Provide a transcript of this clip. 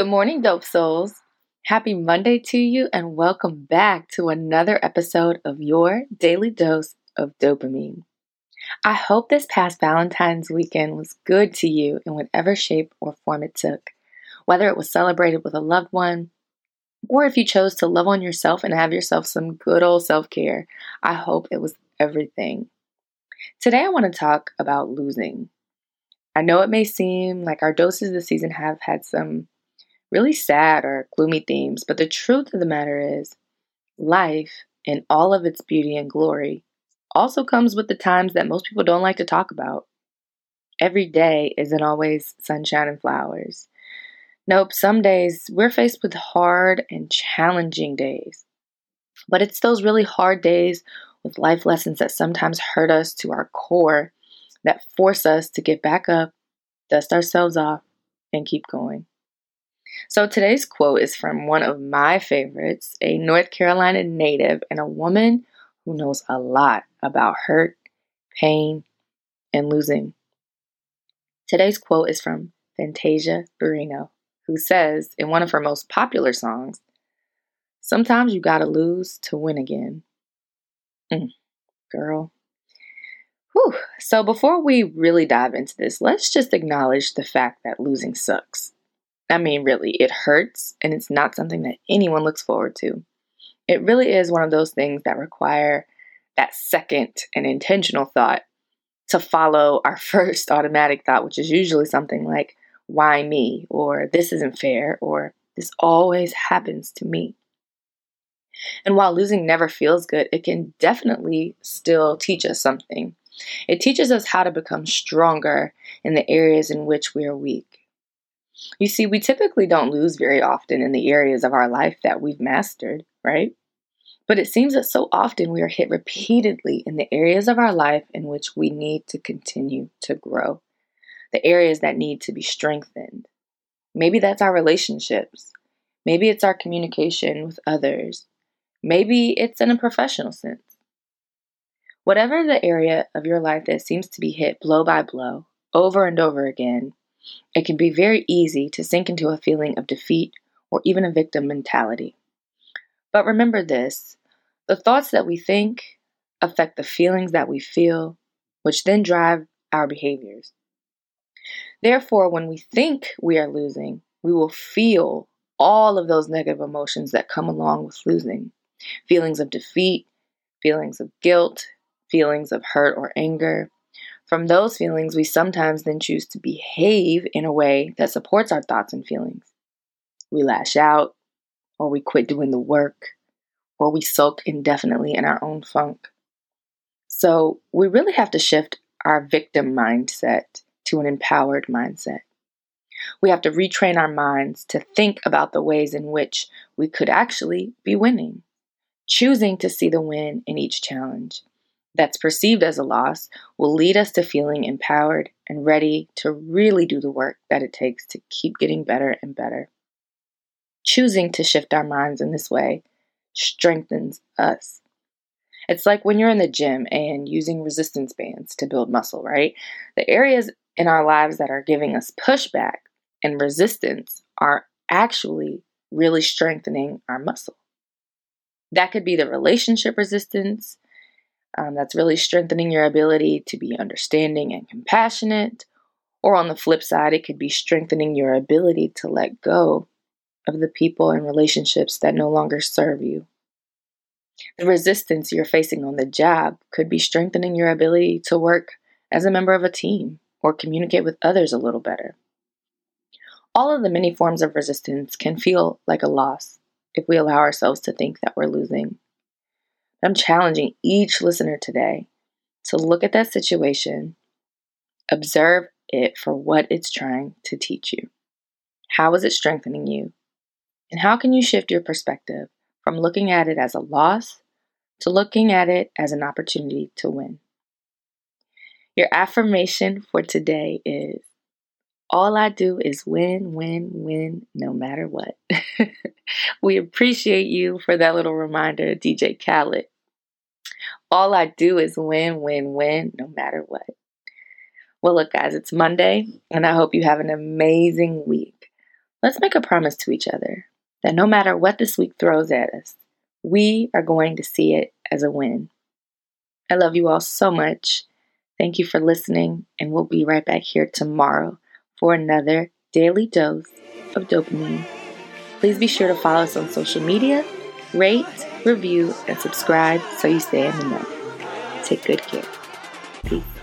Good morning, Dope Souls. Happy Monday to you, and welcome back to another episode of your daily dose of dopamine. I hope this past Valentine's weekend was good to you in whatever shape or form it took, whether it was celebrated with a loved one, or if you chose to love on yourself and have yourself some good old self care. I hope it was everything. Today, I want to talk about losing. I know it may seem like our doses this season have had some really sad or gloomy themes, but the truth of the matter is, life, in all of its beauty and glory, also comes with the times that most people don't like to talk about. Every day isn't always sunshine and flowers. Nope, some days we're faced with hard and challenging days. But it's those really hard days with life lessons that sometimes hurt us to our core that force us to get back up, dust ourselves off, and keep going. So today's quote is from one of my favorites, a North Carolina native and a woman who knows a lot about hurt, pain, and losing. Today's quote is from Fantasia Barrino, who says in one of her most popular songs, Sometimes you gotta lose to win again. Mm, girl. Whew. So before we really dive into this, let's just acknowledge the fact that losing sucks. I mean, really, it hurts and it's not something that anyone looks forward to. It really is one of those things that require that second and intentional thought to follow our first automatic thought, which is usually something like, why me? Or this isn't fair? Or this always happens to me. And while losing never feels good, it can definitely still teach us something. It teaches us how to become stronger in the areas in which we are weak. You see, we typically don't lose very often in the areas of our life that we've mastered, right? But it seems that so often we are hit repeatedly in the areas of our life in which we need to continue to grow, the areas that need to be strengthened. Maybe that's our relationships. Maybe it's our communication with others. Maybe it's in a professional sense. Whatever the area of your life that seems to be hit blow by blow, over and over again, it can be very easy to sink into a feeling of defeat or even a victim mentality. But remember this the thoughts that we think affect the feelings that we feel, which then drive our behaviors. Therefore, when we think we are losing, we will feel all of those negative emotions that come along with losing feelings of defeat, feelings of guilt, feelings of hurt or anger, from those feelings, we sometimes then choose to behave in a way that supports our thoughts and feelings. We lash out, or we quit doing the work, or we sulk indefinitely in our own funk. So we really have to shift our victim mindset to an empowered mindset. We have to retrain our minds to think about the ways in which we could actually be winning, choosing to see the win in each challenge that's perceived as a loss will lead us to feeling empowered and ready to really do the work that it takes to keep getting better and better. Choosing to shift our minds in this way strengthens us. It's like when you're in the gym and using resistance bands to build muscle, right? The areas in our lives that are giving us pushback and resistance are actually really strengthening our muscle. That could be the relationship resistance, um, that's really strengthening your ability to be understanding and compassionate. Or on the flip side, it could be strengthening your ability to let go of the people and relationships that no longer serve you. The resistance you're facing on the job could be strengthening your ability to work as a member of a team or communicate with others a little better. All of the many forms of resistance can feel like a loss if we allow ourselves to think that we're losing. I'm challenging each listener today to look at that situation, observe it for what it's trying to teach you. How is it strengthening you? And how can you shift your perspective from looking at it as a loss to looking at it as an opportunity to win? Your affirmation for today is all I do is win, win, win, no matter what. we appreciate you for that little reminder, DJ Khaled. All I do is win, win, win, no matter what. Well, look, guys, it's Monday, and I hope you have an amazing week. Let's make a promise to each other that no matter what this week throws at us, we are going to see it as a win. I love you all so much. Thank you for listening, and we'll be right back here tomorrow for another daily dose of dopamine. Please be sure to follow us on social media, rate, review, and subscribe so you stay in the know. Take good care. Peace.